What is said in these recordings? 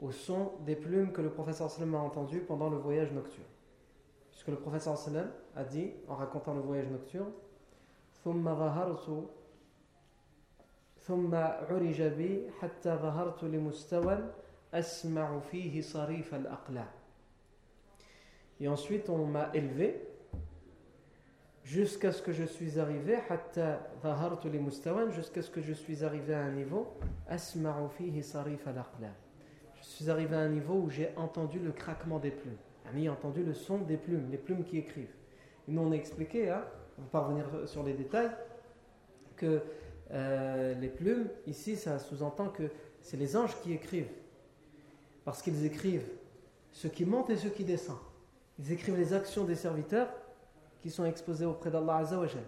au son des plumes que le professeur sallam a entendues pendant le voyage nocturne. Puisque le professeur sallam a dit, en racontant le voyage nocturne, et ensuite on m'a élevé jusqu'à ce que je suis arrivé jusqu'à ce que je suis arrivé à un niveau je suis arrivé à un niveau où j'ai entendu le craquement des plumes. J'ai entendu le son des plumes, les plumes qui écrivent. Nous on a expliqué, hein, on va pas revenir sur les détails, que euh, les plumes, ici, ça sous-entend que c'est les anges qui écrivent. Parce qu'ils écrivent ce qui monte et ce qui descend. Ils écrivent les actions des serviteurs qui sont exposés auprès d'Allah Azzawajal.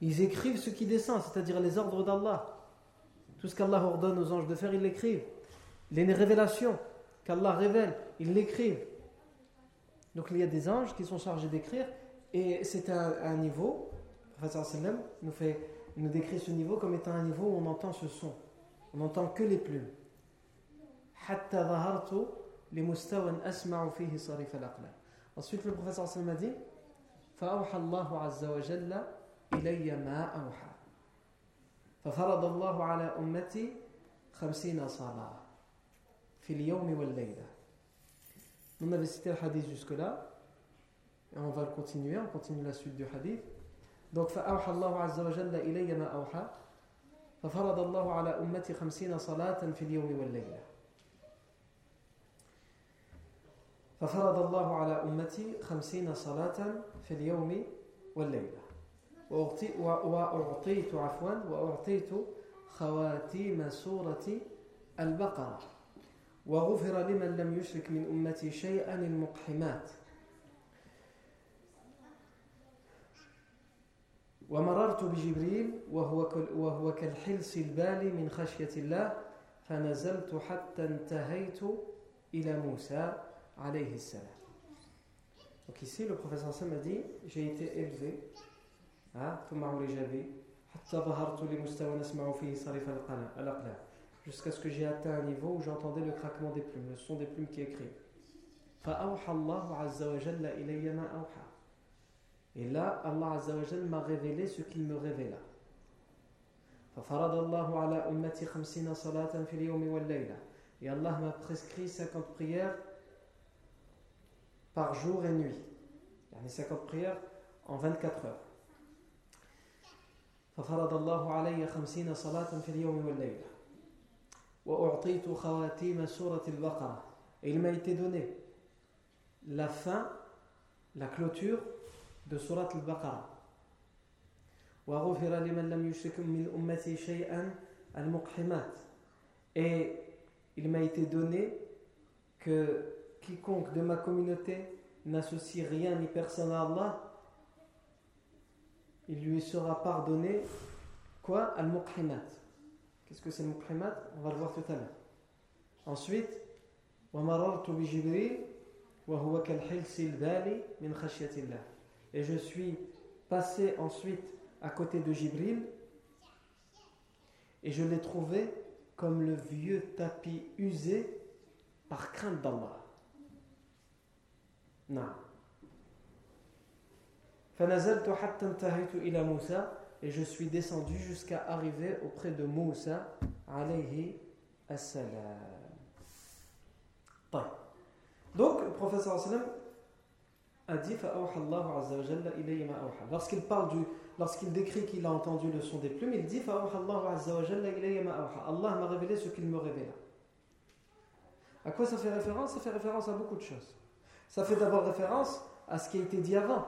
Ils écrivent ce qui descend, c'est-à-dire les ordres d'Allah. Tout ce qu'Allah ordonne aux anges de faire, ils l'écrivent Les révélations qu'Allah révèle, ils l'écrivent. Donc il y a des anges qui sont chargés d'écrire et c'est un, un, niveau, le prophète nous fait il nous décrit ce niveau comme étant un niveau où on entend ce son. On n'entend que les plumes. Ensuite, le professeur Sallam a dit فأوحى الله عز وجل إلي ما أوحى ففرض الله على أمتي خمسين صلاة في اليوم والليلة. On avait cité le hadith jusque-là et on va le continuer, on continue la suite du hadith. Donc فأوحى الله عز وجل إلي ما أوحى. ففرض الله على أمتي خمسين صلاة في اليوم والليلة ففرض الله على أمتي خمسين صلاة في اليوم والليلة وأعطيت عفوا وأعطيت خواتيم سورة البقرة. وغفر لمن لم يشرك من أمتي شيئا المقحمات ومررت بجبريل وهو وهو كالحلس البالي من خشية الله فنزلت حتى انتهيت إلى موسى عليه السلام. Donc ici, le professeur Sam a dit J'ai été élevé, jusqu'à ce que j'ai atteint un niveau où j'entendais le craquement des plumes, le son des plumes qui écrivent. فأوحى الله عز وجل إلي ما أوحى Et là, Allah Azzawajal m'a révélé ce qu'il me révéla. ففرض الله على أمتي خمسين صلاة في اليوم والليلة Et Allah m'a prescrit 50 prières par jour et nuit. يعني 50 prières en 24 heures. ففرض الله علي خمسين صلاة في اليوم والليلة et il m'a été donné la fin, la clôture de Surat al-Baqarah. Et il m'a été donné que quiconque de ma communauté n'associe rien ni personne à Allah, il lui sera pardonné quoi? Al-Muqhimat. Qu'est-ce que c'est le Muqhimat On va le voir tout à l'heure. Ensuite, وَمَرَرْتُ بِجِبْرِيلٍ وَهُوَ كَالْحِلْسِ الْبَالِ مِنْ خَشْيَةِ اللَّهِ Et je suis passé ensuite à côté de Jibril et je l'ai trouvé comme le vieux tapis usé par crainte d'Allah. Non. et je suis descendu jusqu'à arriver auprès de Moussa alayhi assalam. Donc, le professeur sallam a dit Lorsqu'il parle du, lorsqu'il décrit qu'il a entendu le son des plumes, il dit Allah m'a révélé ce qu'il me révéla. À quoi ça fait référence? Ça fait référence à beaucoup de choses. Ça fait d'abord référence à ce qui a été dit avant.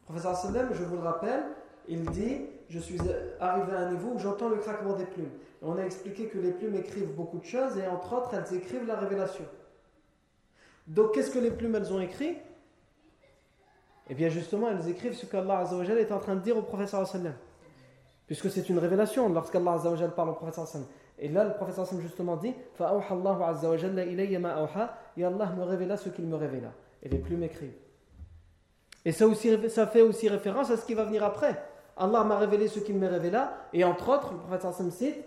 Le professeur sallam, je vous le rappelle, il dit Je suis arrivé à un niveau où j'entends le craquement des plumes. on a expliqué que les plumes écrivent beaucoup de choses et entre autres, elles écrivent la révélation. Donc, qu'est-ce que les plumes elles ont écrit? Eh bien, justement, elles écrivent ce qu'Allah est en train de dire au professeur sallam. Puisque c'est une révélation lorsqu'Allah parle au professeur sallam. Et là, le professeur sallam justement dit Et Allah me révéla ce qu'il me révéla. Et les plumes écrivent. Et ça, aussi, ça fait aussi référence à ce qui va venir après. Allah m'a révélé ce qu'il me révéla. Et entre autres, le professeur sallam cite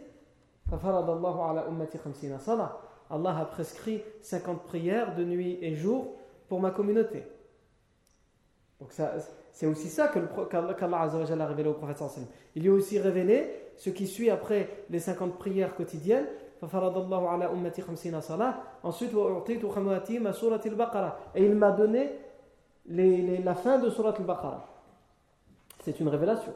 Allah a prescrit 50 prières de nuit et jour pour ma communauté. Donc c'est aussi ça qu'Allah a révélé au prophète Il lui a aussi révélé ce qui suit après les 50 prières quotidiennes. Ensuite, et il m'a donné la fin de Surat al-Baqarah. C'est une révélation.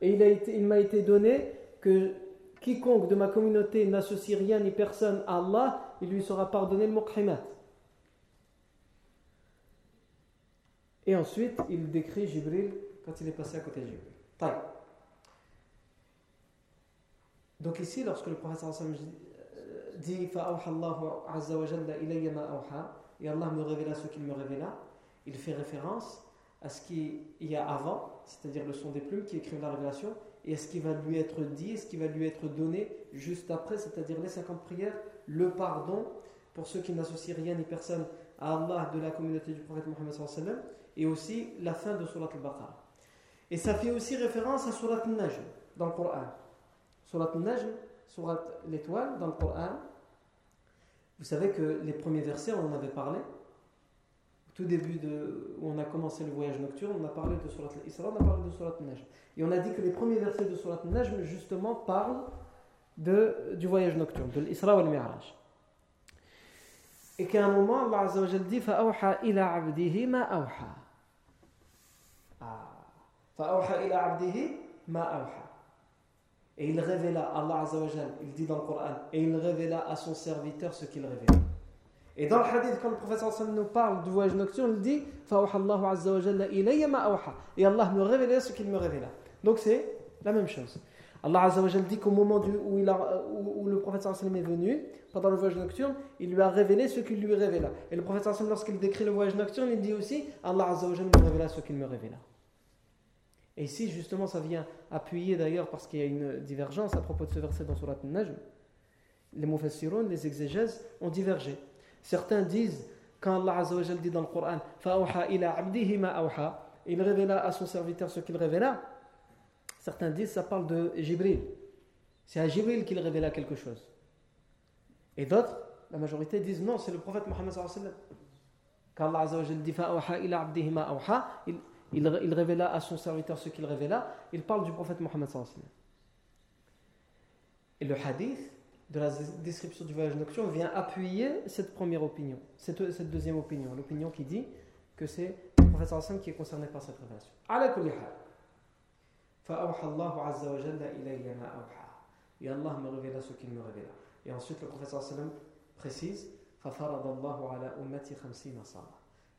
Et il m'a été, donné que quiconque de ma communauté n'associe rien ni personne à Allah, il lui sera pardonné le muqhimat. Et ensuite, il décrit Jibril quand il est passé à côté de Jibril. Donc ici, lorsque le prophète dit « azza wa et Allah me révéla ce qu'il me révéla », il fait référence à ce qu'il y a avant, c'est-à-dire le son des plumes qui écrivent la révélation, et à ce qui va lui être dit, ce qui va lui être donné juste après, c'est-à-dire les 50 prières, le pardon pour ceux qui n'associent rien ni personne à Allah de la communauté du prophète Mohammed et aussi la fin de Surat al-Baqarah. Et ça fait aussi référence à Surat al-Najm dans le Coran. Surat al-Najm, Surat l'étoile dans le Coran. Vous savez que les premiers versets, on en avait parlé, tout début de, où on a commencé le voyage nocturne, on a parlé de Surat al-Isra, on a parlé de Surat al-Najm. Et on a dit que les premiers versets de Surat al-Najm, justement, parlent de, du voyage nocturne, de l'Isra ou al-Mi'raj. Et qu'à un moment, Allah Azza wa dit فَأَوْحَى إِلَى عَبْدِهِ مَا أَوْحَى فَأَوْحَى إِلَى عَبْدِهِ مَا أَوْحَى et il révéla, Allah Azza wa il dit dans le Coran, et il révéla à son serviteur ce qu'il révéla. Et dans le hadith, quand le professeur sallam nous parle du voyage nocturne, il dit Et Allah me révélait ce qu'il me révéla. Donc c'est la même chose. Allah Azza wa dit qu'au moment où, il a, où, le prophète sallam est venu, pendant le voyage nocturne, il lui a révélé ce qu'il lui révéla. Et le prophète sallam, lorsqu'il décrit le voyage nocturne, il dit aussi Allah Azza wa me révéla ce qu'il me révéla. Et ici, justement, ça vient appuyer d'ailleurs, parce qu'il y a une divergence à propos de ce verset dans Surat Al-Najm. Les mufassirun, les exégèses ont divergé. Certains disent, quand Allah Azza dit dans le Coran, il révéla à son serviteur ce qu'il révéla. Certains disent, ça parle de Jibril. C'est à Jibril qu'il révéla quelque chose. Et d'autres, la majorité disent non, c'est le prophète Mohammed Quand Allah Azza dit il, il, il révéla à son serviteur ce qu'il révéla, il parle du prophète Mohammed Et le hadith de la description du voyage nocturne vient appuyer cette première opinion, cette, deuxième opinion, l'opinion qui dit que c'est le Hassan qui est concerné par cette révélation. Et ensuite le sallam précise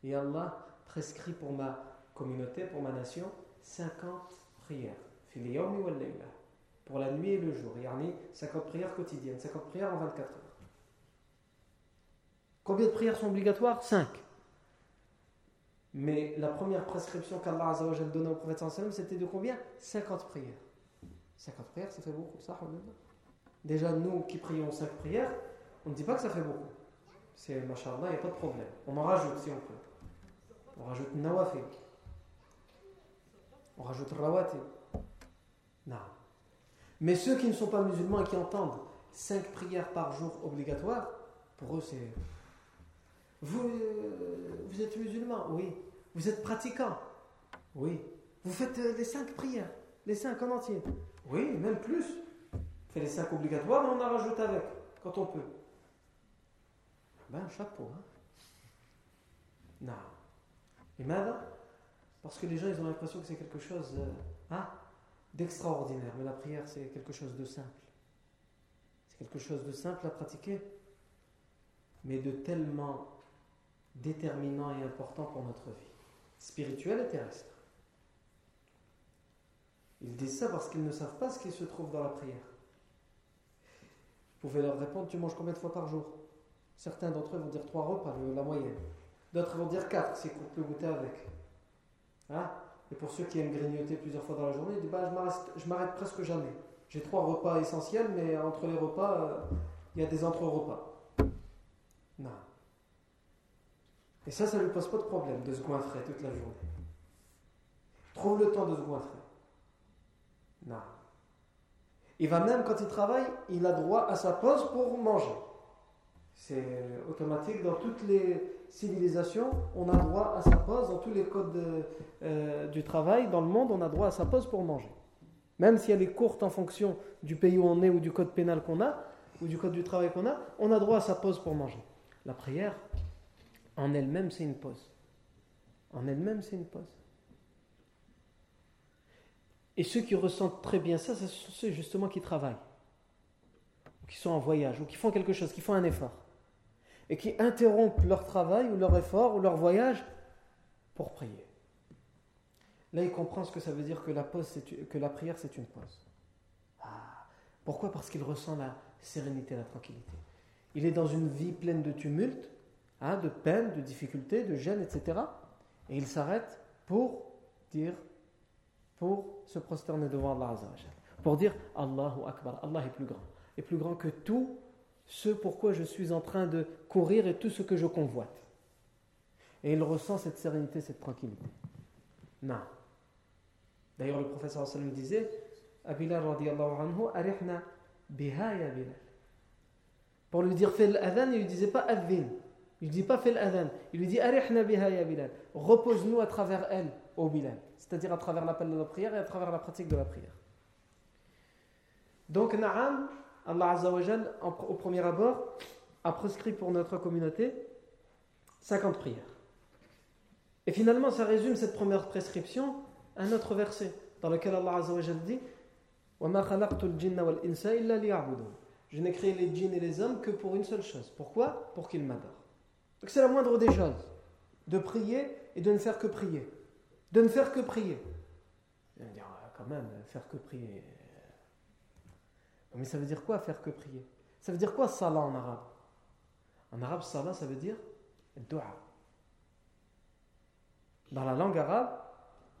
Et Allah prescrit pour ma communauté, pour ma nation, 50 prières pour la nuit et le jour. Il y a 50 prières quotidiennes, 50 prières en 24 heures. Combien de prières sont obligatoires? 5. Mais la première prescription qu'Allah a donnée au prophète c'était de combien? 50 prières. 50 prières, ça fait beaucoup, ça Déjà, nous qui prions 5 prières, on ne dit pas que ça fait beaucoup. C'est, machallah, il n'y a pas de problème. On en rajoute si on peut. On rajoute nawafil. On rajoute rawatib. Non. Mais ceux qui ne sont pas musulmans et qui entendent cinq prières par jour obligatoires, pour eux c'est. Vous, euh, vous êtes musulman Oui. Vous êtes pratiquant Oui. Vous faites euh, les cinq prières, les cinq en entier Oui, même plus. On fait les cinq obligatoires et on en rajoute avec, quand on peut. Ben, chapeau. Hein? Non. Et maintenant? Parce que les gens, ils ont l'impression que c'est quelque chose euh, hein, d'extraordinaire. Mais la prière, c'est quelque chose de simple. C'est quelque chose de simple à pratiquer, mais de tellement déterminant et important pour notre vie, spirituelle et terrestre. Ils disent ça parce qu'ils ne savent pas ce qui se trouve dans la prière. Vous pouvez leur répondre, tu manges combien de fois par jour? Certains d'entre eux vont dire trois repas, la moyenne. D'autres vont dire quatre, c'est qu'on peut goûter avec. Hein? Et pour ceux qui aiment grignoter plusieurs fois dans la journée, ils bah, je m'arrête presque jamais. J'ai trois repas essentiels, mais entre les repas, euh, il y a des entre-repas. Non. Et ça, ça ne lui pose pas de problème de se goinfrer toute la journée. Trouve le temps de se goinfrer. Non. Il va même, quand il travaille, il a droit à sa pause pour manger. C'est automatique dans toutes les civilisations, on a droit à sa pause. Dans tous les codes euh, du travail dans le monde, on a droit à sa pause pour manger. Même si elle est courte en fonction du pays où on est ou du code pénal qu'on a, ou du code du travail qu'on a, on a droit à sa pause pour manger. La prière, en elle-même, c'est une pause. En elle-même, c'est une pause. Et ceux qui ressentent très bien ça, ce sont ceux justement qui travaillent, ou qui sont en voyage, ou qui font quelque chose, qui font un effort, et qui interrompent leur travail, ou leur effort, ou leur voyage pour prier. Là, il comprend ce que ça veut dire que la, prière, c'est une pause. Ah, pourquoi? Parce qu'il ressent la sérénité, la tranquillité. Il est dans une vie pleine de tumulte, hein, de peine, de difficultés, de gêne, etc. Et il s'arrête pour dire pour se prosterner devant Allah. Pour dire Allahu Akbar, Allah est plus grand. Est plus grand que tout ce pourquoi je suis en train de courir et tout ce que je convoite. Et il ressent cette sérénité, cette tranquillité. Non. D'ailleurs, le professeur sallam disait anhu, arihna biha ya Bilal. Pour lui dire fais l'adhan, il lui disait pas adhin. Il ne dit pas fais l'adhan. Il lui dit arihna biha ya Bilal. Repose-nous à travers elle, au Bilal c'est-à-dire à travers l'appel de la prière et à travers la pratique de la prière. Donc, Na'am, Allah Azzawajal, au premier abord, a prescrit pour notre communauté 50 prières. Et finalement, ça résume cette première prescription à un autre verset dans lequel Allah Azzawajal dit Je n'ai créé les djinns et les hommes que pour une seule chose. Pourquoi? Pour qu'ils m'adorent. Donc c'est la moindre des choses, de prier et de ne faire que prier de ne faire que prier. Dire, ah, quand même, faire que prier. Mais ça veut dire quoi faire que prier? Ça veut dire quoi salah en arabe? En arabe, salah, ça veut dire dua. Dans la langue arabe,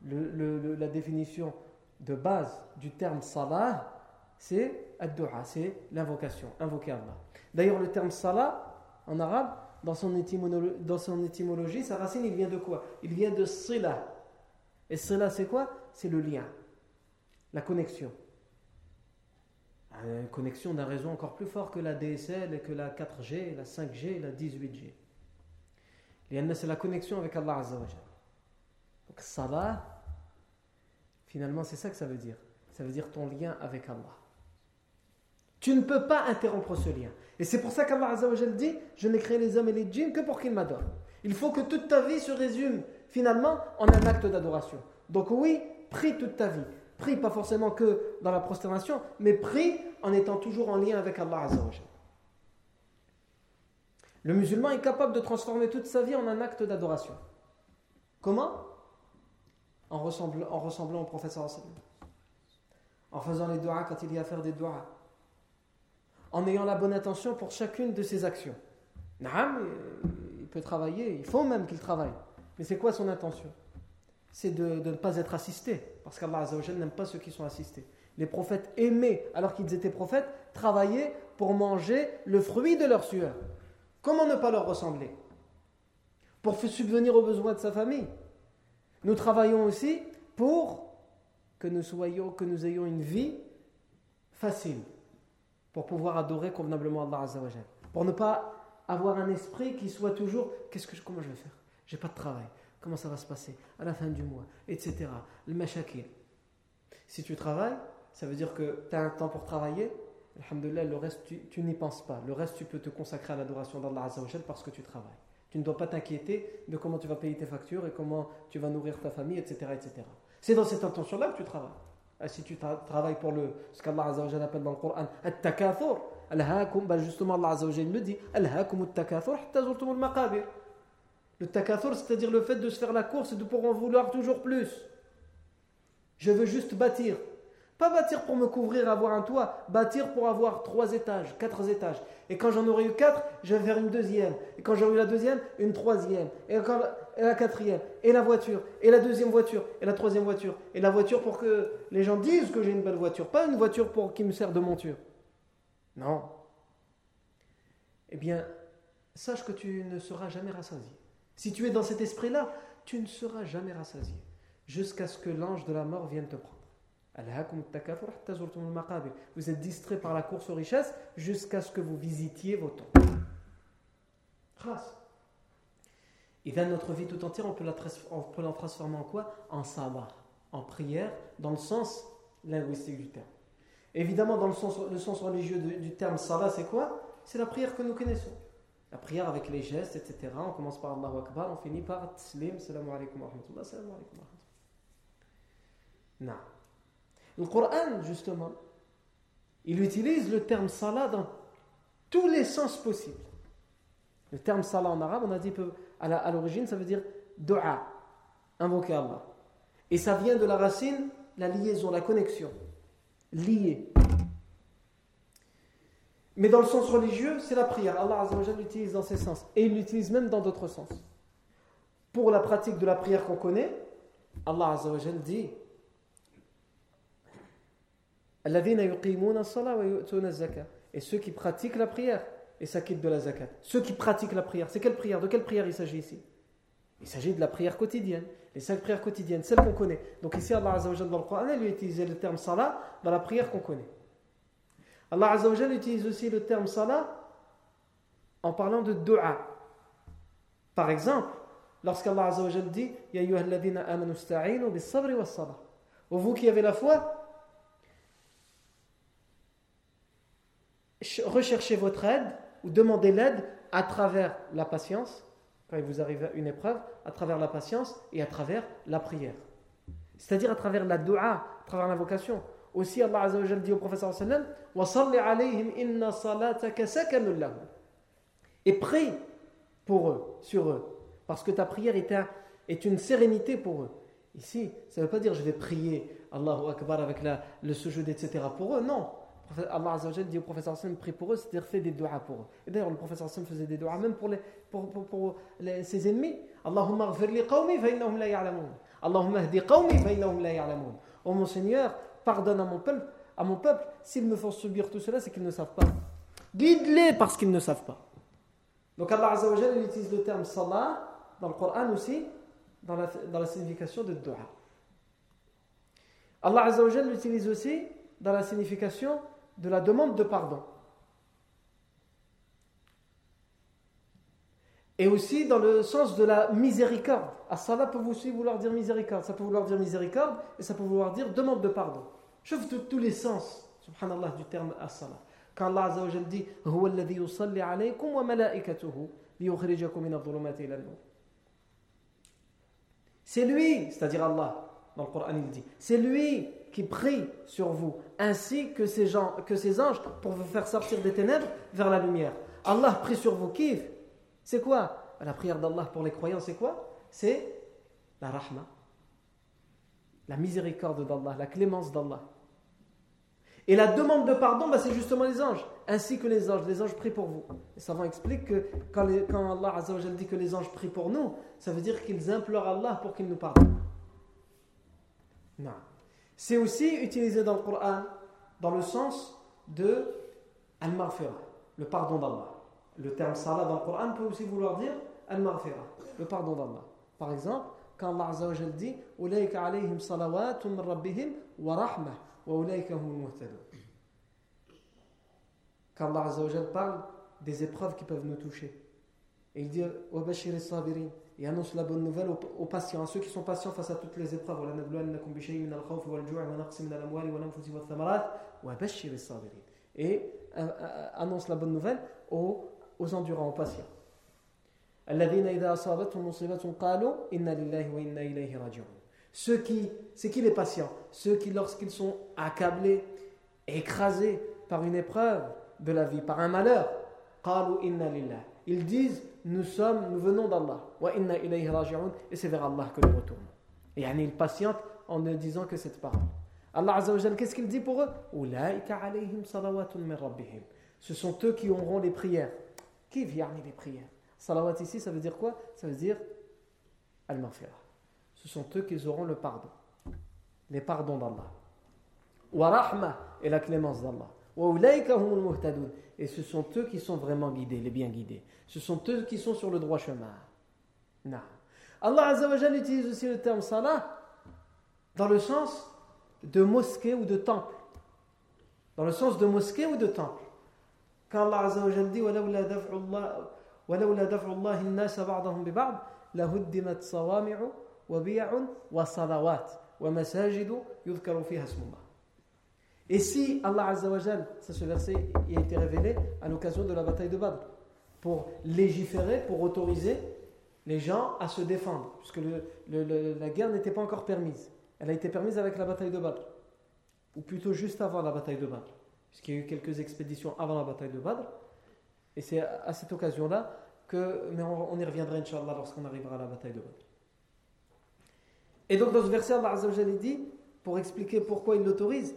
la définition de base du terme salah, c'est ad-dua, c'est l'invocation, invoquer Allah. D'ailleurs, le terme salah en arabe, dans son, étymologie, dans son étymologie, sa racine, il vient de quoi? Il vient de sila, et cela, c'est quoi? C'est le lien, la connexion. Une connexion d'un réseau encore plus fort que la DSL et que la 4G, la 5G et la 18G. C'est la connexion avec Allah Azzawajal. Donc, salah, finalement, c'est ça que ça veut dire. Ça veut dire ton lien avec Allah. Tu ne peux pas interrompre ce lien. Et c'est pour ça qu'Allah Azzawajal dit Je n'ai créé les hommes et les djinns que pour qu'ils m'adorent. Il faut que toute ta vie se résume finalement en un acte d'adoration. Donc oui, prie toute ta vie. Prie pas forcément que dans la prosternation, mais prie en étant toujours en lien avec Allah. Le musulman est capable de transformer toute sa vie en un acte d'adoration. Comment? En ressemblant, au prophète En faisant les doigts quand il y a à faire des doigts. En ayant la bonne attention pour chacune de ses actions. il peut travailler, il faut même qu'il travaille. Mais c'est quoi son intention? C'est de, ne pas être assisté, parce qu'Allah n'aime pas ceux qui sont assistés. Les prophètes aimaient, alors qu'ils étaient prophètes, travailler pour manger le fruit de leur sueur. Comment ne pas leur ressembler? Pour subvenir aux besoins de sa famille. Nous travaillons aussi pour que nous soyons, que nous ayons une vie facile pour pouvoir adorer convenablement Allah. Pour ne pas avoir un esprit qui soit toujours qu'est-ce que comment je vais faire? J'ai pas de travail. Comment ça va se passer à la fin du mois, etc. Le mashakil. Si tu travailles, ça veut dire que tu as un temps pour travailler. Alhamdulillah, le reste, tu, n'y penses pas. Le reste, tu peux te consacrer à l'adoration d'Allah Azzawajal parce que tu travailles. Tu ne dois pas t'inquiéter de comment tu vas payer tes factures et comment tu vas nourrir ta famille, etc. etc. C'est dans cette intention-là que tu travailles. Ah, si tu travailles pour le, ce qu'Allah Azzawajal appelle dans le Coran, At-takathur, ben justement Allah Azzawajal le dit, Le takathur, c'est-à-dire le fait de se faire la course et de pouvoir en vouloir toujours plus. Je veux juste bâtir. Pas bâtir pour me couvrir, avoir un toit, bâtir pour avoir trois étages, quatre étages. Et quand j'en aurai eu quatre, je vais faire une deuxième. Et quand j'aurai eu la deuxième, une troisième. Et, encore, la quatrième. Et la voiture. Et la deuxième voiture. Et la troisième voiture. Et la voiture pour que les gens disent que j'ai une belle voiture. Pas une voiture pour qui me sert de monture. Non. Eh bien, sache que tu ne seras jamais rassasié. Si tu es dans cet esprit-là, tu ne seras jamais rassasié. Jusqu'à ce que l'ange de la mort vienne te prendre. Vous êtes distrait par la course aux richesses jusqu'à ce que vous visitiez vos tombes. Et dans notre vie tout entière, on peut, la transformer en quoi? En salat, en prière, dans le sens linguistique du terme. Évidemment, dans le sens, religieux du, terme salat, c'est quoi? C'est la prière que nous connaissons. La prière avec les gestes, etc. On commence par Allahu Akbar, on finit par Tslim, Salam alaikum wa rahmatullah, Salam alaikum wa. Le Coran, justement, il utilise le terme salat dans tous les sens possibles. Le terme salat en arabe, on a dit à l'origine, ça veut dire dua, invoquer Allah. Et ça vient de la racine, la liaison, la connexion, lier. Mais dans le sens religieux, c'est la prière. Allah l'utilise dans ces sens. Et il l'utilise même dans d'autres sens. Pour la pratique de la prière qu'on connaît, Allah dit et ceux qui pratiquent la prière et s'acquittent de la zakat. Ceux qui pratiquent la prière, c'est quelle prière? De quelle prière il s'agit ici? Il s'agit de la prière quotidienne, les cinq prières quotidiennes, celles qu'on connaît. Donc ici, Allah Azzawajal dans le Coran, il utilise le terme salat dans la prière qu'on connaît. Allah Azzawajal utilise aussi le terme salat en parlant de dua. Par exemple, lorsqu'Allah Azzawajal dit Ya amanu bis sabri was salah. Vous qui avez la foi, recherchez votre aide ou demandez l'aide à travers la patience, quand il vous arrive une épreuve, à travers la patience et à travers la prière. C'est-à-dire à travers la dua, à travers l'invocation. Aussi, Allah Azza wa dit au professeur sallam Et prie pour eux, sur eux. Parce que ta prière est, est une sérénité pour eux. Ici, ça ne veut pas dire je vais prier Allahu Akbar avec la, le sujoud, etc. pour eux. Non. Allah Azzawajal dit au professeur Hassan prie pour eux, c'est-à-dire fait des doigts pour eux. Et d'ailleurs, le professeur Hassan faisait des doigts même pour, les, pour, pour, pour les, ses ennemis. Allahumma ghfir li qawmi fa la ya'lamun. Allahumma hdi qawmi fa la ya'lamun. Oh mon Seigneur, pardonne à mon peuple, à mon peuple, s'ils me font subir tout cela, c'est qu'ils ne savent pas. Guide-les parce qu'ils ne savent pas. Donc Allah Azzawajal il utilise le terme salat dans le Coran aussi, dans la, signification de dua. Allah Azzawajal l'utilise aussi dans la signification de la demande de pardon. Et aussi dans le sens de la miséricorde. As-salat peut aussi vouloir dire miséricorde. Ça peut vouloir dire miséricorde et ça peut vouloir dire demande de pardon. Veux tous les sens, du terme as-salat. Quand Allah dit C'est lui, c'est-à-dire Allah, dans le Coran il dit, c'est lui qui prie sur vous, ainsi que ces, gens, que ces anges, pour vous faire sortir des ténèbres vers la lumière. Allah prie sur vous, qui C'est quoi? La prière d'Allah pour les croyants, c'est quoi? C'est la rahma, la miséricorde d'Allah, la clémence d'Allah. Et la demande de pardon, bah, c'est justement les anges, ainsi que les anges. Les anges prient pour vous. Les savants expliquent que quand, quand Allah dit que les anges prient pour nous, ça veut dire qu'ils implorent Allah pour qu'il nous pardonne. Non. C'est aussi utilisé dans le Coran dans le sens de al-marfira, le pardon d'Allah. Le terme salat dans le Coran peut aussi vouloir dire al-marfira, le pardon d'Allah. Par exemple, quand Allah Azza wa Jal dit Ulaika alayhim salawatun rabbihim wa rahmah wa ulaika humul muhtadun. Quand Allah Azza wa Jal parle des épreuves qui peuvent nous toucher. Et il dit et annonce la bonne nouvelle aux, patients, à ceux qui sont patients face à toutes les épreuves. Et euh, euh, annonce la bonne nouvelle aux, aux endurants, aux patients. Ceux qui, c'est qui les patients? Ceux qui, lorsqu'ils sont accablés, écrasés par une épreuve de la vie, par un malheur, ils disent nous sommes, nous venons d'Allah. Et c'est vers Allah que nous retournons. Et ils patientent en ne disant que cette parole. Allah Azza wa qu'est-ce qu'il dit pour eux? Ce sont eux qui auront les prières. Qui viennent les prières? Salawat ici, ça veut dire quoi? Ça veut dire al-maghfirah Ce sont eux qui auront le pardon. Les pardons d'Allah. Wa rahma et la clémence d'Allah. Et ce sont eux qui sont vraiment guidés, les bien guidés. Ce sont eux qui sont sur le droit chemin. Non. Allah Azzawajal utilise aussi le terme salah dans le sens de mosquée ou de temple. Dans le sens de mosquée ou de temple. Quand Allah Azzawajal dit ولولا دفع الله الناس بعضهم ببعض لهدمت صوامع وبيع وصلوات ومساجد يذكر فيها اسم الله Et si Allah Azzawajal, ça ce verset il a été révélé à l'occasion de la bataille de Badr, pour légiférer, pour autoriser les gens à se défendre, puisque le, le, la guerre n'était pas encore permise. Elle a été permise avec la bataille de Badr, ou plutôt juste avant la bataille de Badr, puisqu'il y a eu quelques expéditions avant la bataille de Badr, et c'est à cette occasion-là que, mais on, on y reviendra Inch'Allah lorsqu'on arrivera à la bataille de Badr. Et donc dans ce verset, Allah Azzawajal dit, pour expliquer pourquoi il l'autorise,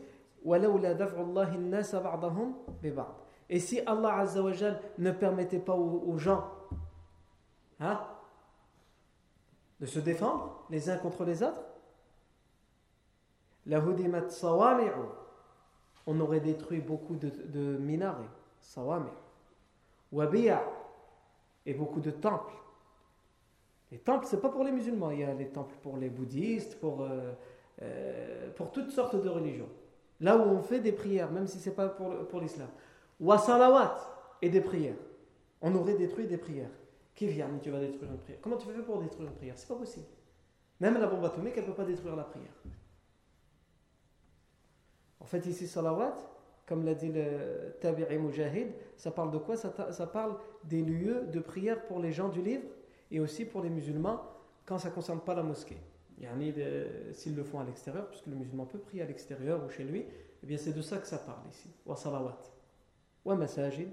et si Allah Azzawajal ne permettait pas aux, gens hein, de se défendre les uns contre les autres, on aurait détruit beaucoup de, de minarets, et beaucoup de temples. Les temples, c'est pas pour les musulmans, il y a les temples pour les bouddhistes, pour, euh, euh, pour toutes sortes de religions. Là où on fait des prières, même si ce n'est pas pour, pour l'islam. Wa salawat et des prières. On aurait détruit des prières. Qui vient, tu vas détruire une prière Comment tu fais pour détruire une prière? C'est pas possible. Même la bombe atomique, elle ne peut pas détruire la prière. En fait, ici, salawat, comme l'a dit le Tabi'i Mujahid, ça parle de quoi? Ça, parle des lieux de prière pour les gens du livre? Et aussi pour les musulmans quand ça ne concerne pas la mosquée s'ils le font à l'extérieur, puisque le musulman peut prier à l'extérieur ou chez lui, eh bien c'est de ça que ça parle ici. Wa salawat. Wa masajid.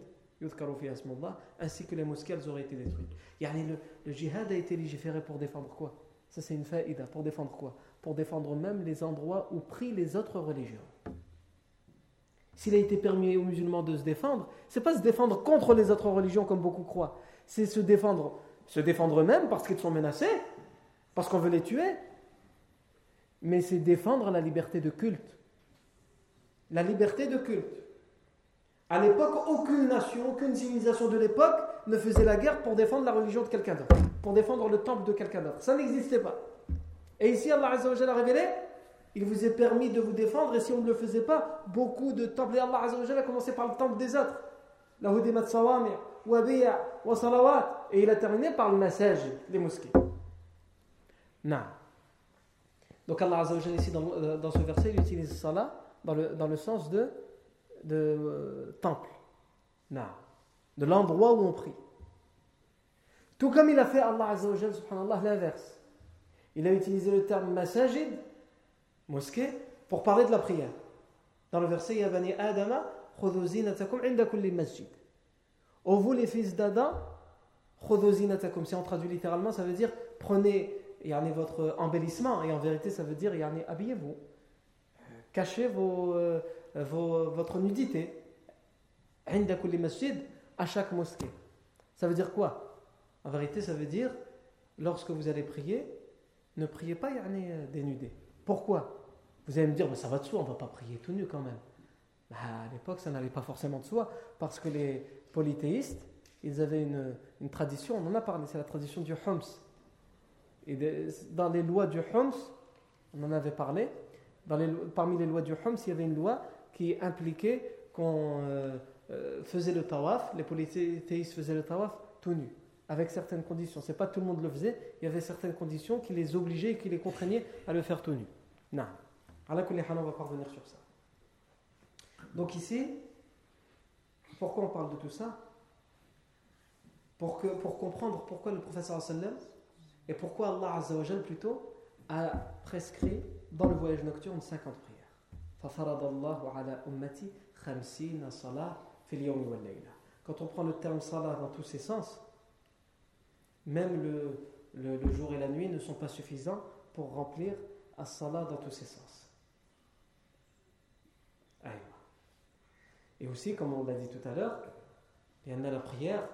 Ainsi que les mosquées, elles auraient été détruites. Le, le djihad a été légiféré pour défendre quoi? Ça, c'est une faïda. Pour défendre quoi? Pour défendre même les endroits où prient les autres religions. S'il a été permis aux musulmans de se défendre, c'est pas se défendre contre les autres religions comme beaucoup croient. C'est se défendre, se défendre eux-mêmes parce qu'ils sont menacés, parce qu'on veut les tuer, mais c'est défendre la liberté de culte. La liberté de culte. À l'époque, aucune nation, aucune civilisation de l'époque ne faisait la guerre pour défendre la religion de quelqu'un d'autre, pour défendre le temple de quelqu'un d'autre. Ça n'existait pas. Et ici, Allah a révélé il vous est permis de vous défendre, et si on ne le faisait pas, beaucoup de temples, et Allah a commencé par le temple des autres. La et il a terminé par le message des mosquées. Non. Donc Allah Azzawajal ici dans, euh, dans, ce verset, il utilise salah dans le, dans le sens de, de euh, temple. Non. De l'endroit où on prie. Tout comme il a fait Allah Azzawajal, subhanallah, l'inverse. Il a utilisé le terme masajid, mosquée, pour parler de la prière. Dans le verset, Ya bani Adama, inda kulli masjid. Ô vous les fils d'Adam, c'est on traduit littéralement, ça veut dire prenez yani votre embellissement. Et en vérité, ça veut dire yani habillez-vous. Cachez vos, euh, vos, votre nudité. masjid, à chaque mosquée. Ça veut dire quoi? En vérité, ça veut dire lorsque vous allez prier, ne priez pas yani, dénudé. Pourquoi? Vous allez me dire, mais ça va de soi, on ne va pas prier tout nu quand même. Bah, à l'époque, ça n'allait pas forcément de soi, parce que les polythéistes, ils avaient une, tradition, on en a parlé, c'est la tradition du Homs Et dans les lois du Homs, on en avait parlé, parmi les lois du Homs, il y avait une loi qui impliquait qu'on euh, euh, faisait le tawaf, les polythéistes faisaient le tawaf tout avec certaines conditions. C'est pas tout le monde le faisait, il y avait certaines conditions qui les obligeaient et qui les contraignaient à le faire tout nu. Non. Allah on va parvenir sur ça. Donc ici, pourquoi on parle de tout ça? Pour, que, pour comprendre pourquoi le professeur et pourquoi Allah Azzawajal plutôt a prescrit dans le voyage nocturne 50 prières. Quand on prend le terme salah dans tous ses sens, même le, le, jour et la nuit ne sont pas suffisants pour remplir as-salah dans tous ses sens. Et aussi, comme on l'a dit tout à l'heure, il y en a la prière,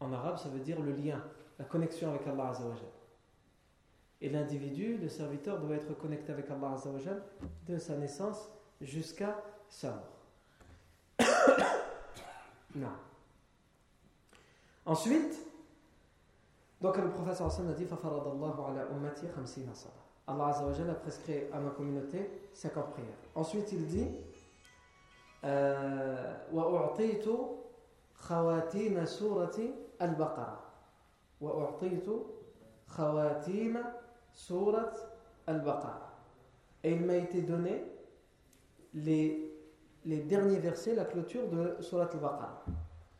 en arabe, ça veut dire le lien, la connexion avec Allah Azzawajal. Et l'individu, le serviteur, doit être connecté avec Allah Azzawajal de sa naissance jusqu'à sa mort. non. Ensuite, donc le professeur Hassan a dit Allah Azzawajal a prescrit à ma communauté 50 prières. Ensuite, il dit «Euh, البقرة وأعطيت خواتيم سورة البقرة et il m'a été donné les, les derniers versets, la clôture de Surat al-Baqarah.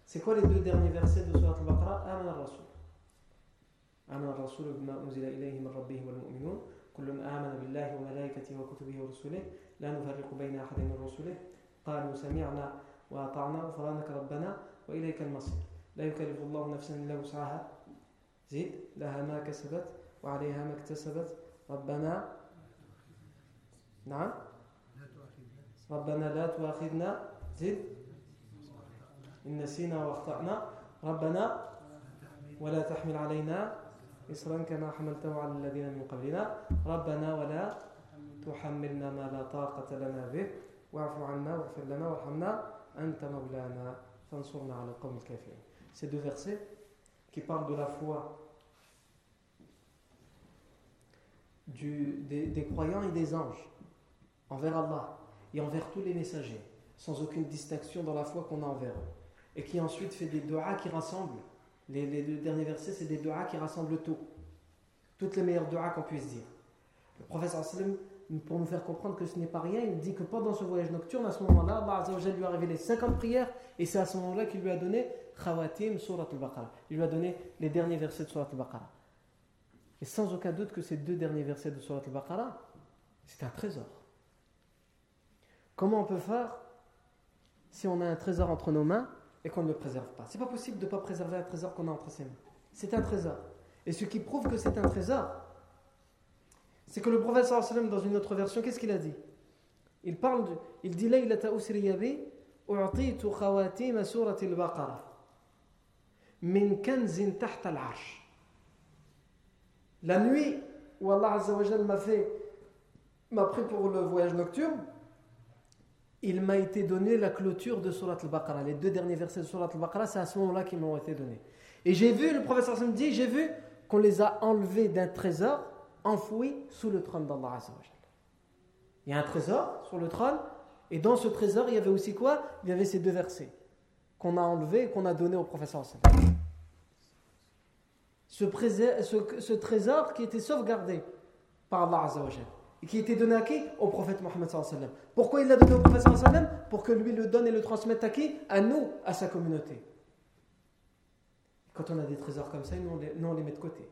C'est quoi les deux derniers versets de Surat al-Baqarah Aman al-Rasul. Al-Rasul bima unzila ilayhi min rabbihim wal mu'minun. كل آمن بالله وملائكته وكتبه ورسله لا نفرق بين أحد من رسله قالوا سمعنا وأطعنا غفرانك ربنا وإليك المصير لا يكلف الله نفسا إلا وسعها. زيد لها ما كسبت وعليها ما اكتسبت. ربنا نعم. ربنا لا تؤاخذنا. زيد إن نسينا واخطأنا. ربنا ولا تحمل علينا إصرا كما حملته على الذين من قبلنا. ربنا ولا تحملنا ما لا طاقة لنا به. Ces deux versets qui parlent de la foi des, croyants et des anges envers Allah et envers tous les messagers, sans aucune distinction dans la foi qu'on a envers eux. Et qui ensuite fait des doigts qui rassemblent. Les, deux derniers versets, c'est des doigts qui rassemblent tout. Toutes les meilleures doigts qu'on puisse dire. Le professeur pour nous faire comprendre que ce n'est pas rien, il dit que pendant ce voyage nocturne, à ce moment-là, Allah lui a révélé 50 prières et c'est à ce moment-là qu'il lui a donné Khawatim Surat al-Baqarah. Il lui a donné les derniers versets de Surat al-Baqarah. Et sans aucun doute que ces deux derniers versets de Surat al-Baqarah, c'est un trésor. Comment on peut faire si on a un trésor entre nos mains et qu'on ne le préserve pas? C'est pas possible de ne pas préserver un trésor qu'on a entre ses mains. C'est un trésor. Et ce qui prouve que c'est un trésor, c'est que le prophète dans une autre version, qu'est-ce qu'il a dit? Il parle, de, il dit Laylata usriyabi u'titu khawatim surat al-Baqarah min kanzin tahta. La nuit où Allah Azza wa m'a fait m'a pris pour le voyage nocturne, il m'a été donné la clôture de Surat al-Baqarah. Les deux derniers versets de Surat al-Baqarah, c'est à ce moment-là qu'ils m'ont été donnés. Et j'ai vu, le prophète sallam dit, j'ai vu qu'on les a enlevés d'un trésor enfoui sous le trône d'Allah Il y a un trésor sur le trône, et dans ce trésor, il y avait aussi quoi? Il y avait ces deux versets qu'on a enlevés et qu'on a donnés au professeur ce, ce, ce, trésor qui était sauvegardé par Allah et qui était donné à qui Au prophète Mohammed Pourquoi il l'a donné au prophète Pour que lui le donne et le transmette à qui À nous, à sa communauté. Quand on a des trésors comme ça, nous les, nous on les met de côté.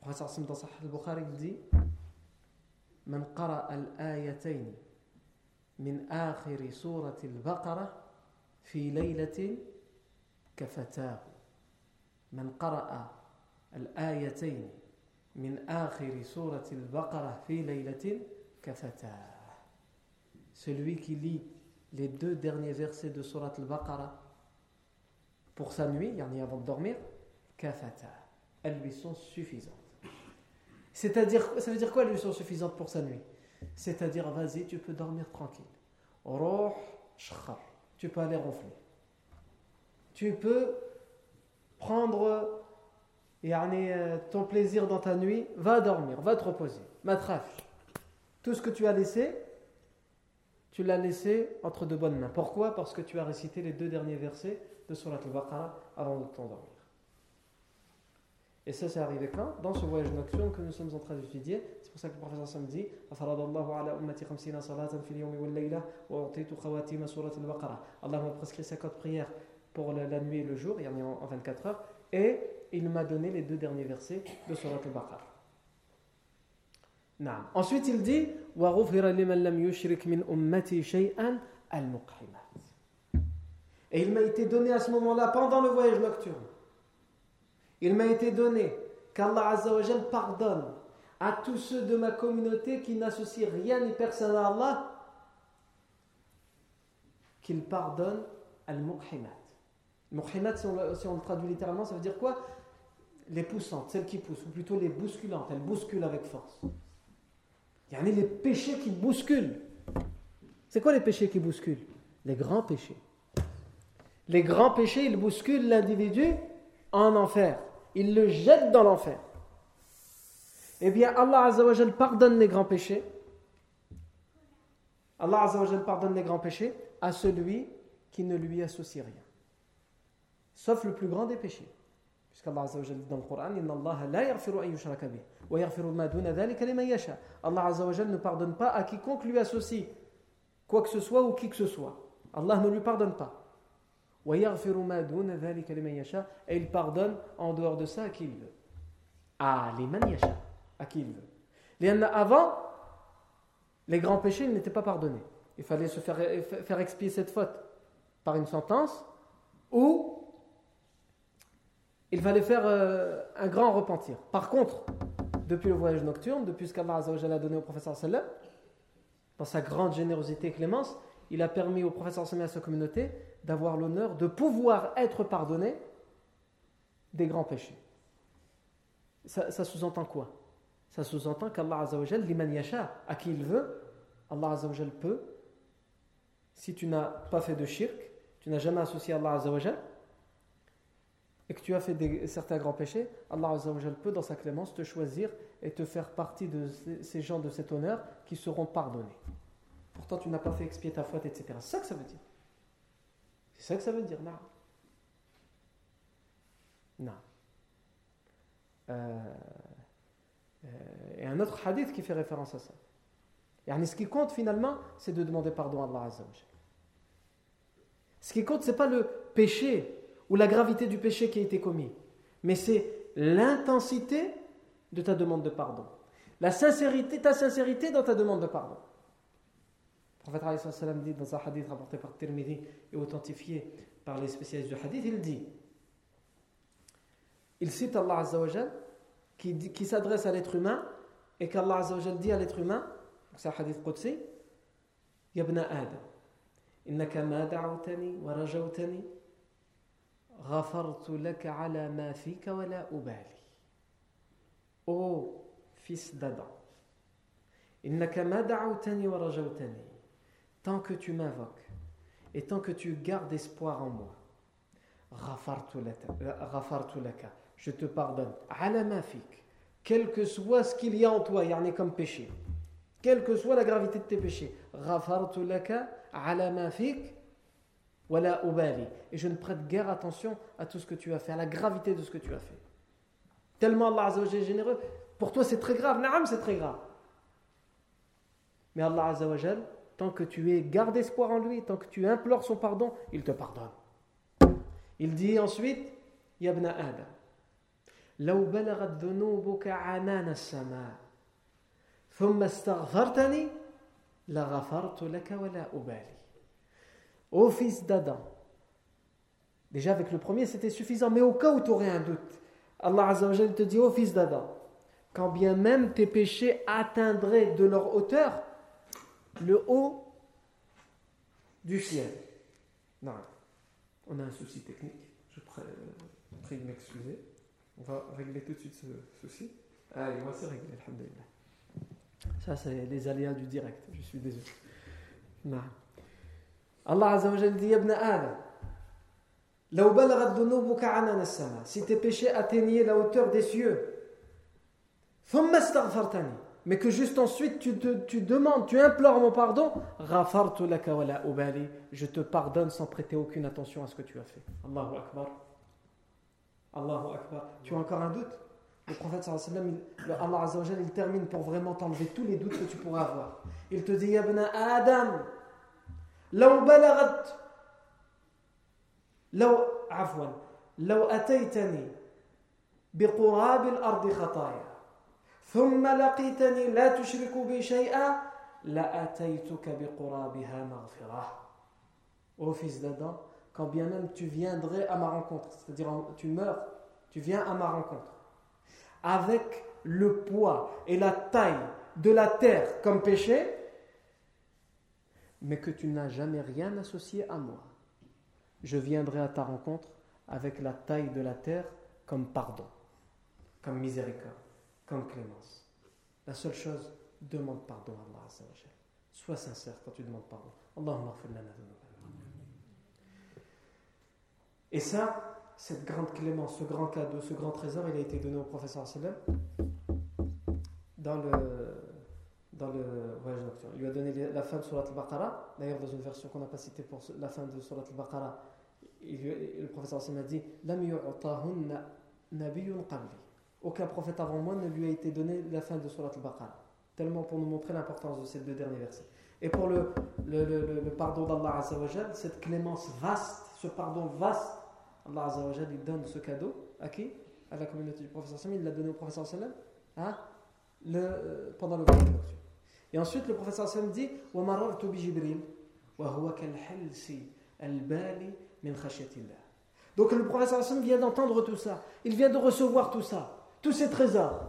professeur Hassan dans Sahih al-Bukhari dit من قرأ الآيتين من آخر سورة البقرة في ليلة كفتاه من قرأ الآيتين من آخر سورة البقرة في ليلة كفتاه Celui qui lit les deux derniers versets de Surat al-Baqarah pour sa nuit, yani avant de dormir, kafata. Elles lui sont suffisantes. C'est-à-dire, ça veut dire quoi lui sont suffisantes pour sa nuit C'est-à-dire, vas-y, tu peux dormir tranquille. Tu peux aller ronfler. Tu peux prendre euh, ton plaisir dans ta nuit, va dormir, va te reposer. Matraf. Tout ce que tu as laissé, tu l'as laissé entre de bonnes mains. Pourquoi? Parce que tu as récité les deux derniers versets de Surat al-Baqarah avant de t'endormir. Et ça, c'est arrivé quand Dans ce voyage nocturne que nous sommes en train d'étudier. C'est pour ça que le professeur Sam dit Allah m'a prescrit 50 prières pour la nuit et le jour, il y en a en 24 heures, et il m'a donné les deux derniers versets de Surat al-Baqarah. Ensuite, il dit Et il m'a été donné à ce moment-là, pendant le voyage nocturne, il m'a été donné qu'Allah Azzawajal pardonne à tous ceux de ma communauté qui n'associent rien ni personne à Allah, qu'il pardonne al-muqhimat. Muqhimat, si, si on, le traduit littéralement, ça veut dire quoi? Les poussantes, celles qui poussent, ou plutôt les bousculantes, elles bousculent avec force. Il y en a les péchés qui bousculent. C'est quoi les péchés qui bousculent? Les grands péchés. Les grands péchés, ils bousculent l'individu en enfer il le jette dans l'enfer. Eh bien, Allah Azzawajal pardonne les grands péchés. Allah Azzawajal pardonne les grands péchés à celui qui ne lui associe rien. Sauf le plus grand des péchés. Puisqu'Allah Azzawajal dit dans le Coran Allah la yaghfiru wa yaghfiru ma yasha. Allah Azzawajal ne pardonne pas à quiconque lui associe quoi que ce soit ou qui que ce soit. Allah ne lui pardonne pas. Et il pardonne en dehors de ça à qui il veut. Yasha, à qui il veut. Avant, les grands péchés n'étaient pas pardonnés. Il fallait se faire, faire expier cette faute par une sentence ou il fallait faire euh, un grand repentir. Par contre, depuis le voyage nocturne, depuis ce qu'Allah a donné au professeur sallam, dans sa grande générosité et clémence, il a permis au professeur sallam et à sa communauté d'avoir l'honneur de pouvoir être pardonné des grands péchés. Ça, sous-entend quoi? Ça sous-entend qu'Allah Azzawajal, liman yasha, à qui il veut, Allah Azzawajal peut, si tu n'as pas fait de shirk, tu n'as jamais associé Allah Azzawajal, et que tu as fait certains grands péchés, Allah Azzawajal peut, dans sa clémence, te choisir et te faire partie de ces gens de cet honneur qui seront pardonnés. Pourtant, tu n'as pas fait expier ta faute, etc. C'est ça que ça veut dire. C'est ça que ça veut dire, non. Non. Euh, euh, et un autre hadith qui fait référence à ça. Et ce qui compte finalement, c'est de demander pardon à Allah Azzawajal. Ce qui compte, ce n'est pas le péché ou la gravité du péché qui a été commis, mais c'est l'intensité de ta demande de pardon. La sincérité, ta sincérité dans ta demande de pardon. Prophète dit dans un hadith rapporté par Tirmidhi et authentifié par les spécialistes du hadith, il dit il cite Allah Azzawajal qui, qui s'adresse à l'être humain et qu'Allah Azzawajal dit à l'être humain, c'est un hadith Qudsi, Yabna Adam, innaka ma da'awtani wa rajawtani ghafartu laka ala ma fika wa la ubali. Ô fils d'Adam, innaka ma da'awtani wa rajawtani tant que tu m'invoques et tant que tu gardes espoir en moi, je te pardonne. Quel que soit ce qu'il y a en toi, il y en a comme péché. Quelle que soit la gravité de tes péchés. Et je ne prête guère attention à tout ce que tu as fait, à la gravité de ce que tu as fait. Tellement Allah est généreux. Pour toi, c'est très grave. Naam, c'est très grave. Mais Allah Azzawajal, tant que tu es garde espoir en lui, tant que tu implores son pardon, il te pardonne. Il dit ensuite, Yabna Adam, لو بلغت ذنوبك عنان السماء ثم استغفرتني لغفرت لك ولا أبالي Ô fils d'Adam, déjà avec le premier c'était suffisant, mais au cas où tu aurais un doute, Allah Azzawajal te dit, ô fils d'Adam, quand bien même tes péchés atteindraient de leur hauteur, le haut du ciel. Non, on a un souci technique. Je prie de m'excuser. On va régler tout de suite ce souci. Allez, on va se régler, Ça, c'est les aléas du direct. Je suis désolé. Non. Allah Azza wa Jalla dit Ibn Adam. Si tes péchés atteignaient la hauteur des cieux, mais que juste ensuite tu, tu demandes, tu implores mon pardon, je te pardonne sans prêter aucune attention à ce que tu as fait. Allahu Akbar. Allahu Akbar. Tu as encore un doute Le prophète sallallahu Allah Azza wa il termine pour vraiment t'enlever tous les doutes que tu pourrais avoir. Il te dit, Yabna Adam, لو بلغت لو عفوا لو أتيتني بقراب الأرض خطايا ثم لقيتني لا تشرك بي شيئا لأتيتك بقرابها مغفرة Ô fils d'Adam, quand bien même tu viendrais à ma rencontre, c'est-à-dire tu meurs, tu viens à ma rencontre, avec le poids et la taille de la terre comme péché, mais que tu n'as jamais rien associé à moi. Je viendrai à ta rencontre avec la taille de la terre comme pardon, comme miséricorde, comme clémence. La seule chose, demande pardon à Allah. Sois sincère quand tu demandes pardon. Allahumma Et ça, cette grande clémence, ce grand cadeau, ce grand trésor, il a été donné au professeur sallam dans le, dans le voyage nocturne. Il lui a donné la fin de Surat al-Baqarah. D'ailleurs, dans une version qu'on n'a pas citée pour la fin de Surat al-Baqarah, le professeur sallam a dit Aucun prophète avant moi ne lui a été donné la fin de Surat al-Baqarah. Tellement pour nous montrer l'importance de ces deux derniers versets. Et pour le, le, le, le pardon d'Allah cette clémence vaste, ce pardon vaste Allah Azzawajal, il donne ce cadeau à qui À la communauté du professeur Sallam. Il l'a donné au professeur Sallam hein? le, euh, pendant le voyage nocturne. Et ensuite, le professeur Sallam dit وَمَرَرْتُ بِجِبْرِيلِ وَهُوَ كَالْحِلْسِ الْبَالِ مِنْ خَشْيَةِ اللَّهِ Donc le professeur Sallam vient d'entendre tout ça. Il vient de recevoir tout ça. Tous ces trésors.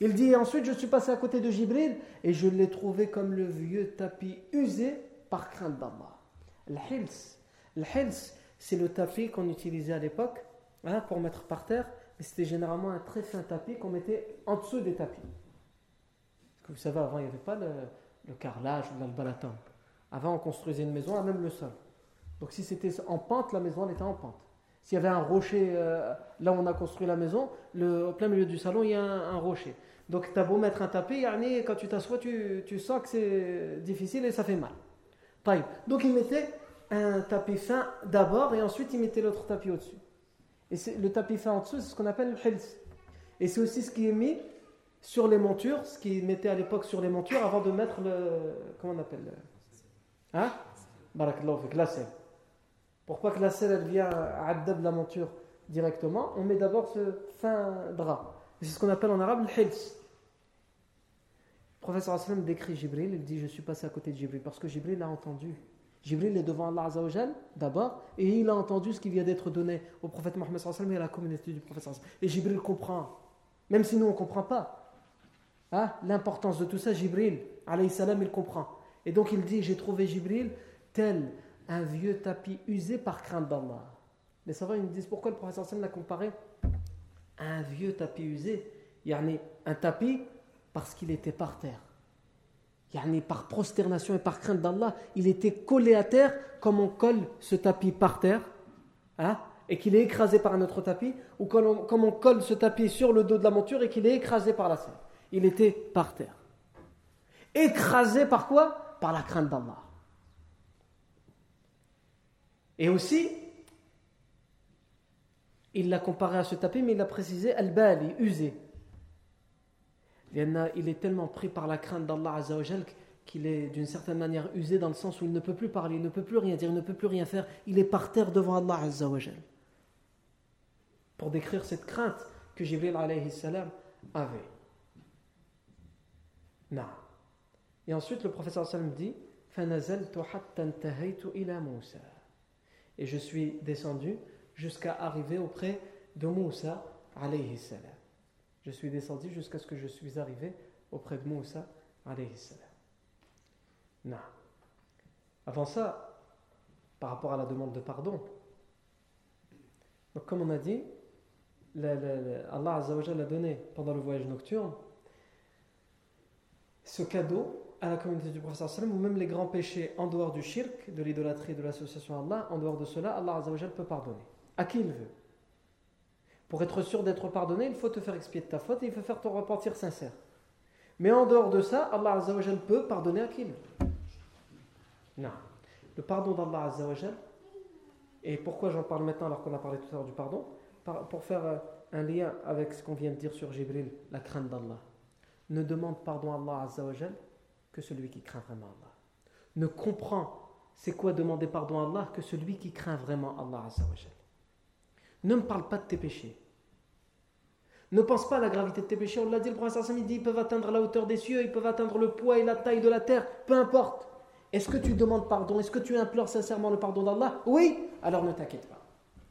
Il dit ensuite, je suis passé à côté de Jibril et je l'ai trouvé comme le vieux tapis usé par crainte d'Allah. Le-hils. Le-hils, c'est le tapis qu'on utilisait à l'époque hein, pour mettre par terre, c'était généralement un très fin tapis qu'on mettait en dessous des tapis. Parce que vous savez, avant, il n'y avait pas le, carrelage ou l'albalaton. Avant, on construisait une maison à même le sol. Donc si c'était en pente, la maison était en pente. S'il y avait un rocher, euh, là où on a construit la maison, le, au plein milieu du salon, il y a un, rocher. Donc tu as beau mettre un tapis, quand tu t'assois, tu, tu sens que c'est difficile et ça fait mal. Donc il mettait un tapis fin d'abord et ensuite il mettait l'autre tapis au-dessus. Et le tapis fin en dessous, c'est ce qu'on appelle le hils. Et c'est aussi ce qui est mis sur les montures, ce qu'ils mettait à l'époque sur les montures avant de mettre le. Comment on appelle le, Hein? Barakallahu la selle. Pour pas que la selle elle vienne à de la monture directement, on met d'abord ce fin drap. C'est ce qu'on appelle en arabe le hils. Le professeur Aslam décrit Jibril, il dit Je suis passé à côté de Jibril parce que Jibril a entendu Jibril est devant Allah d'abord et il a entendu ce qui vient d'être donné au prophète Mohammed et à la communauté du prophète Et Jibril comprend, même si nous on ne comprend pas hein, l'importance de tout ça, Jibril, alayhi salam, il comprend. Et donc il dit J'ai trouvé Jibril tel un vieux tapis usé par crainte d'Allah. Les savants ils me disent pourquoi le prophète l'a comparé? À un vieux tapis usé. Il y a un tapis parce qu'il était par terre par prosternation et par crainte d'Allah, il était collé à terre comme on colle ce tapis par terre, hein, et qu'il est écrasé par un autre tapis, ou comme on, comme on, colle ce tapis sur le dos de la monture et qu'il est écrasé par la selle. Il était par terre. Écrasé par quoi? Par la crainte d'Allah. Et aussi, il l'a comparé à ce tapis, mais il l'a précisé, al-bali, usé il est tellement pris par la crainte d'Allah qu'il est d'une certaine manière usé dans le sens où il ne peut plus parler, il ne peut plus rien dire, il ne peut plus rien faire. Il est par terre devant Allah Azzawajal. Pour décrire cette crainte que Jibril alayhi salam avait. Et ensuite le professeur dit Et je suis descendu jusqu'à arriver auprès de Moussa alayhi je suis descendu jusqu'à ce que je suis arrivé auprès de Moussa alayhi salam. Avant ça, par rapport à la demande de pardon, comme on a dit, Allah Azzawajal a donné pendant le voyage nocturne ce cadeau à la communauté du prophète ou même les grands péchés en dehors du shirk, de l'idolâtrie, de l'association à Allah, en dehors de cela, Allah Azzawajal peut pardonner. À qui il veut. Pour être sûr d'être pardonné, il faut te faire expier de ta faute et il faut faire ton repentir sincère. Mais en dehors de ça, Allah Azzawajal peut pardonner à qui il veut. Non. Le pardon d'Allah Azzawajal, et pourquoi j'en parle maintenant alors qu'on a parlé tout à l'heure du pardon? Pour faire euh, un lien avec ce qu'on vient de dire sur Jibril, la crainte d'Allah. Ne demande pardon à Allah Azzawajal que celui qui craint vraiment Allah. Ne comprend c'est quoi demander pardon à Allah que celui qui craint vraiment Allah Azzawajal. Ne me parle pas de tes péchés. Ne pense pas à la gravité de tes péchés. On l'a dit, le prophète il dit ils peuvent atteindre la hauteur des cieux, ils peuvent atteindre le poids et la taille de la terre, peu importe. Est-ce que tu demandes pardon? Est-ce que tu implores sincèrement le pardon d'Allah? Oui Alors ne t'inquiète pas.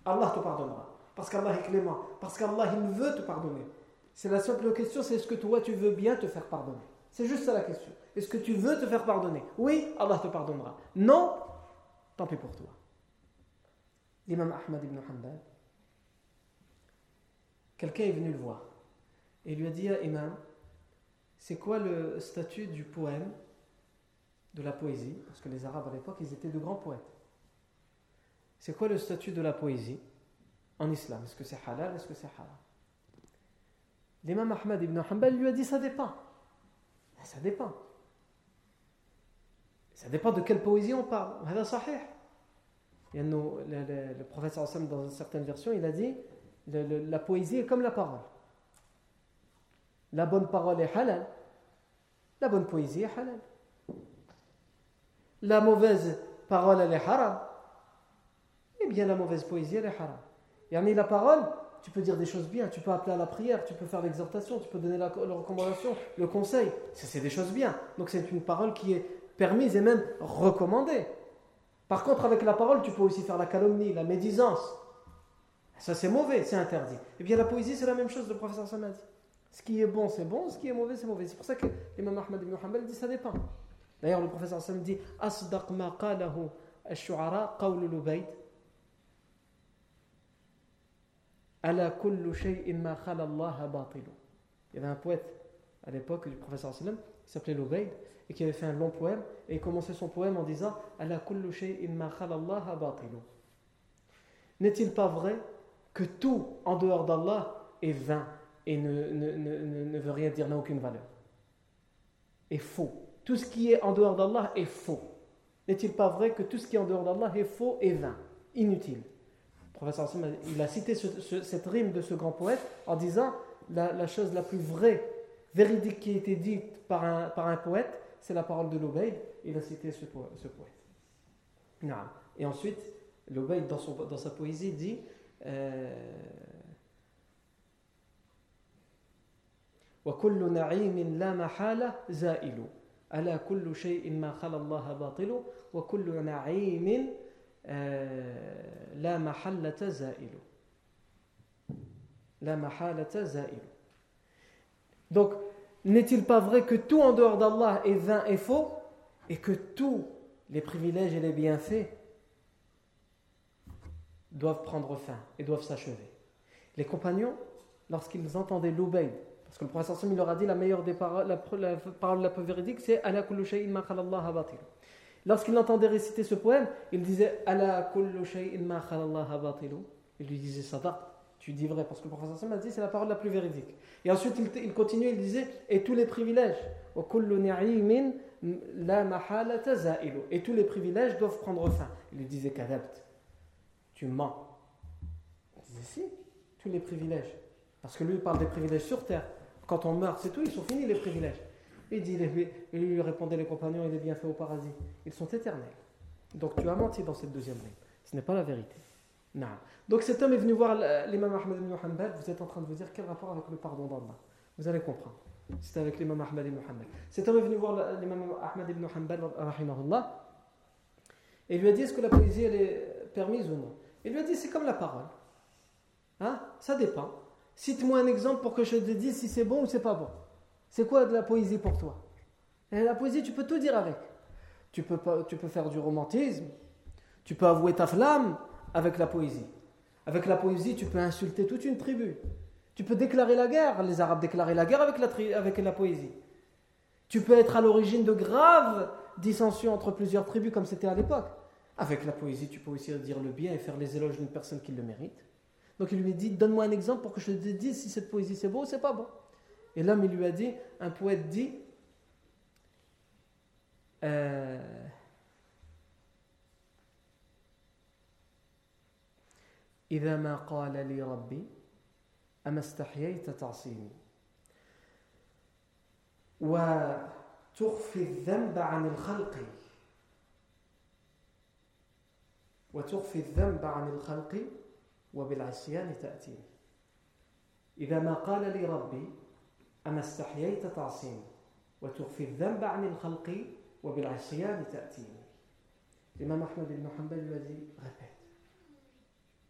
Allah te pardonnera. Parce qu'Allah est clément. Parce qu'Allah, il veut te pardonner. C'est la simple question, c'est est-ce que toi, tu veux bien te faire pardonner? C'est juste ça la question. Est-ce que tu veux te faire pardonner? Oui, Allah te pardonnera. Non, tant pis pour toi. L'imam Ahmad ibn Hanbal, quelqu'un est venu le voir et lui a dit à Imam, c'est quoi le statut du poème, de la poésie Parce que les Arabes à l'époque, ils étaient de grands poètes. C'est quoi le statut de la poésie en islam? Est-ce que c'est halal? Est-ce que c'est haram? L'imam Ahmad ibn Hanbal lui a dit ça dépend. Ça dépend. Ça dépend de quelle poésie on parle. Le, le, le prophète dans certaines versions, il a dit la poésie est comme la parole. La bonne parole est halal. La bonne poésie est halal. La mauvaise parole, est haram. Eh bien, la mauvaise poésie, est haram. Et la parole, tu peux dire des choses bien, tu peux appeler à la prière, tu peux faire l'exhortation, tu peux donner la, recommandation, le conseil. C'est des choses bien. Donc, c'est une parole qui est permise et même recommandée. Par contre, avec la parole, tu peux aussi faire la calomnie, la médisance. Ça, c'est mauvais, c'est interdit. Et eh bien, la poésie, c'est la même chose, le professeur Sam dit. Ce qui est bon, c'est bon, ce qui est mauvais, c'est mauvais. C'est pour ça que l'imam Ahmad ibn Hanbal dit ça dépend. D'ailleurs, le professeur Sam dit Asdaq ma qalahu al-shu'ara qawlu. Allah. Il y avait un poète à l'époque du professeur Sallam qui s'appelait Lubayd et qui avait fait un long poème et il commençait son poème en disant kullu Allah. N'est-il pas vrai que tout en dehors d'Allah est vain et ne, ne veut rien dire, n'a aucune valeur? Est faux. Tout ce qui est en dehors d'Allah est faux. N'est-il pas vrai que tout ce qui est en dehors d'Allah est faux et vain, inutile? Le professeur il a cité cette rime de ce grand poète en disant la, la, chose la plus vraie, véridique qui a été dite par un, par un poète, c'est la parole de l'Obeid. Il a cité ce, ce poète. Et ensuite, l'Obeid, dans, dans sa poésie, dit وكل نعيم لا محالة زائل ألا كل شيء ما خلا الله باطل وكل نعيم euh, Donc, n'est-il pas vrai que tout en dehors d'Allah est vain et faux et que tous les privilèges et les bienfaits doivent prendre fin et doivent s'achever? Les compagnons, lorsqu'ils entendaient l'Ubayd, parce que le professeur Sam leur a dit la meilleure des paroles, la, parole la plus véridique, c'est « Ala kullu shay'in ma Allah » Lorsqu'ils entendaient réciter ce poème, shay'in ma batil. Ils lui disaient Sada, tu dis vrai, parce que le prophète a dit c'est la parole la plus véridique. Et ensuite il, il continuait, il disait Et tous les privilèges, la et tous les privilèges doivent prendre fin. Il lui disait Kadabt tu mens. Il disait si, tous les privilèges. Parce que lui, il parle des privilèges sur terre. Quand on meurt, c'est tout, ils sont finis les privilèges. Il, dit, il lui répondait les compagnons et les bienfaits au paradis. Ils sont éternels. Donc tu as menti dans cette deuxième ligne. Ce n'est pas la vérité. Non. Donc cet homme est venu voir l'imam Ahmed ibn Hanbal. Vous êtes en train de vous dire quel rapport avec le pardon d'Allah? Vous allez comprendre. C'est avec l'imam Ahmed ibn Hanbal. Cet homme est venu voir l'imam Ahmed ibn Hanbal, et il lui a dit est-ce que la poésie elle est permise ou non? Il lui a dit, c'est comme la parole. Hein? Ça dépend. Cite-moi un exemple pour que je te dise si c'est bon ou c'est pas bon. C'est quoi de la poésie pour toi? Et La poésie, tu peux tout dire avec. Tu peux, tu peux faire du romantisme. Tu peux avouer ta flamme avec la poésie. Avec la poésie, tu peux insulter toute une tribu. Tu peux déclarer la guerre. Les Arabes déclaraient la guerre avec la, avec la poésie. Tu peux être à l'origine de graves dissensions entre plusieurs tribus, comme c'était à l'époque. Avec la poésie, tu peux aussi dire le bien et faire les éloges d'une personne qui le mérite. Donc il lui dit Donne-moi un exemple pour que je te dise si cette poésie c'est beau ou c'est pas bon. Et l'homme, il lui a dit Un poète dit euh, إذا ما قال لي ربي أما استحييت تعصيني. وتخفي الذنب عن الخلق. وتخفي الذنب عن الخلق وبالعصيان تأتيني إذا ما قال لي ربي أما استحييت تعصيني وتخفي الذنب عن الخلق وبالعصيان تأتيني L'imam Ahmed ibn Hanbal lui a dit répète.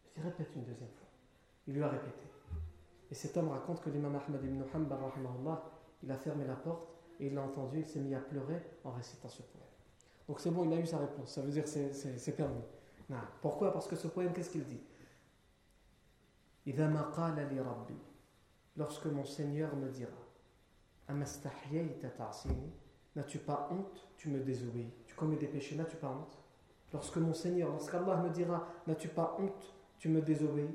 Il dit répète une deuxième fois. Il lui a répété. Et cet homme raconte que l'imam Ahmed ibn Hanbal, il a fermé la porte et il l'a entendu, il s'est mis à pleurer en récitant ce poème. Donc c'est bon, il a eu sa réponse. Ça veut dire c'est, c'est, permis. Non. Pourquoi Parce que ce poème, qu'est-ce qu'il dit Lorsque mon Seigneur me dira N'as-tu pas honte? Tu me désobéis. Tu commets des péchés, n'as-tu pas honte? Lorsque mon Seigneur, lorsqu'Allah me dira N'as-tu pas honte? Tu me désobéis.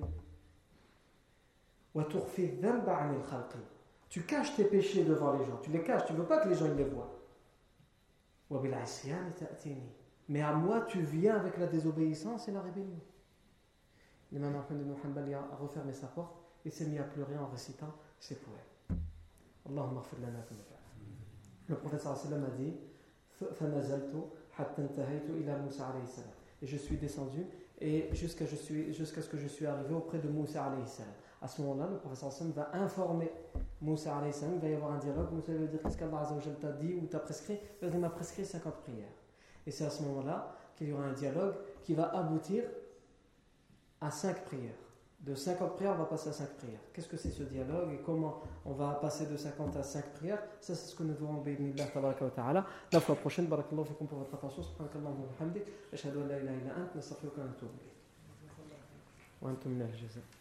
Tu caches tes péchés devant les gens. Tu les caches, tu ne veux pas que les gens les voient. Mais à moi, tu viens avec la désobéissance et la rébellion. L'imam Ahmed ibn Hanbal a refermé sa porte et s'est mis à pleurer en récitant ces poèmes. Le prophète sallam a dit Et je suis descendu et jusqu'à ce que je suis arrivé auprès de Moussa alayhi salam à ce moment-là, le professeur Sam va informer Moussa alayhi salam, il va y avoir un dialogue. Moussa va dire Qu'est-ce qu'Allah t'a dit ou t'a prescrit Il m'a prescrit 50 prières. Et c'est à ce moment-là qu'il y aura un dialogue qui va aboutir à 5 prières. De 50 prières, on va passer à 5 prières. Qu'est-ce que c'est ce dialogue et comment on va passer de 50 à 5 prières? Ça, c'est ce que nous devons obéir wa ta'ala. La fois prochaine, barakallahu fikum pour votre attention. Subhanakallahu wa bihamdik. Ashhadu an la ilaha illa ant. Nastaghfiruka wa natubu. Wa antum min al-jazaa.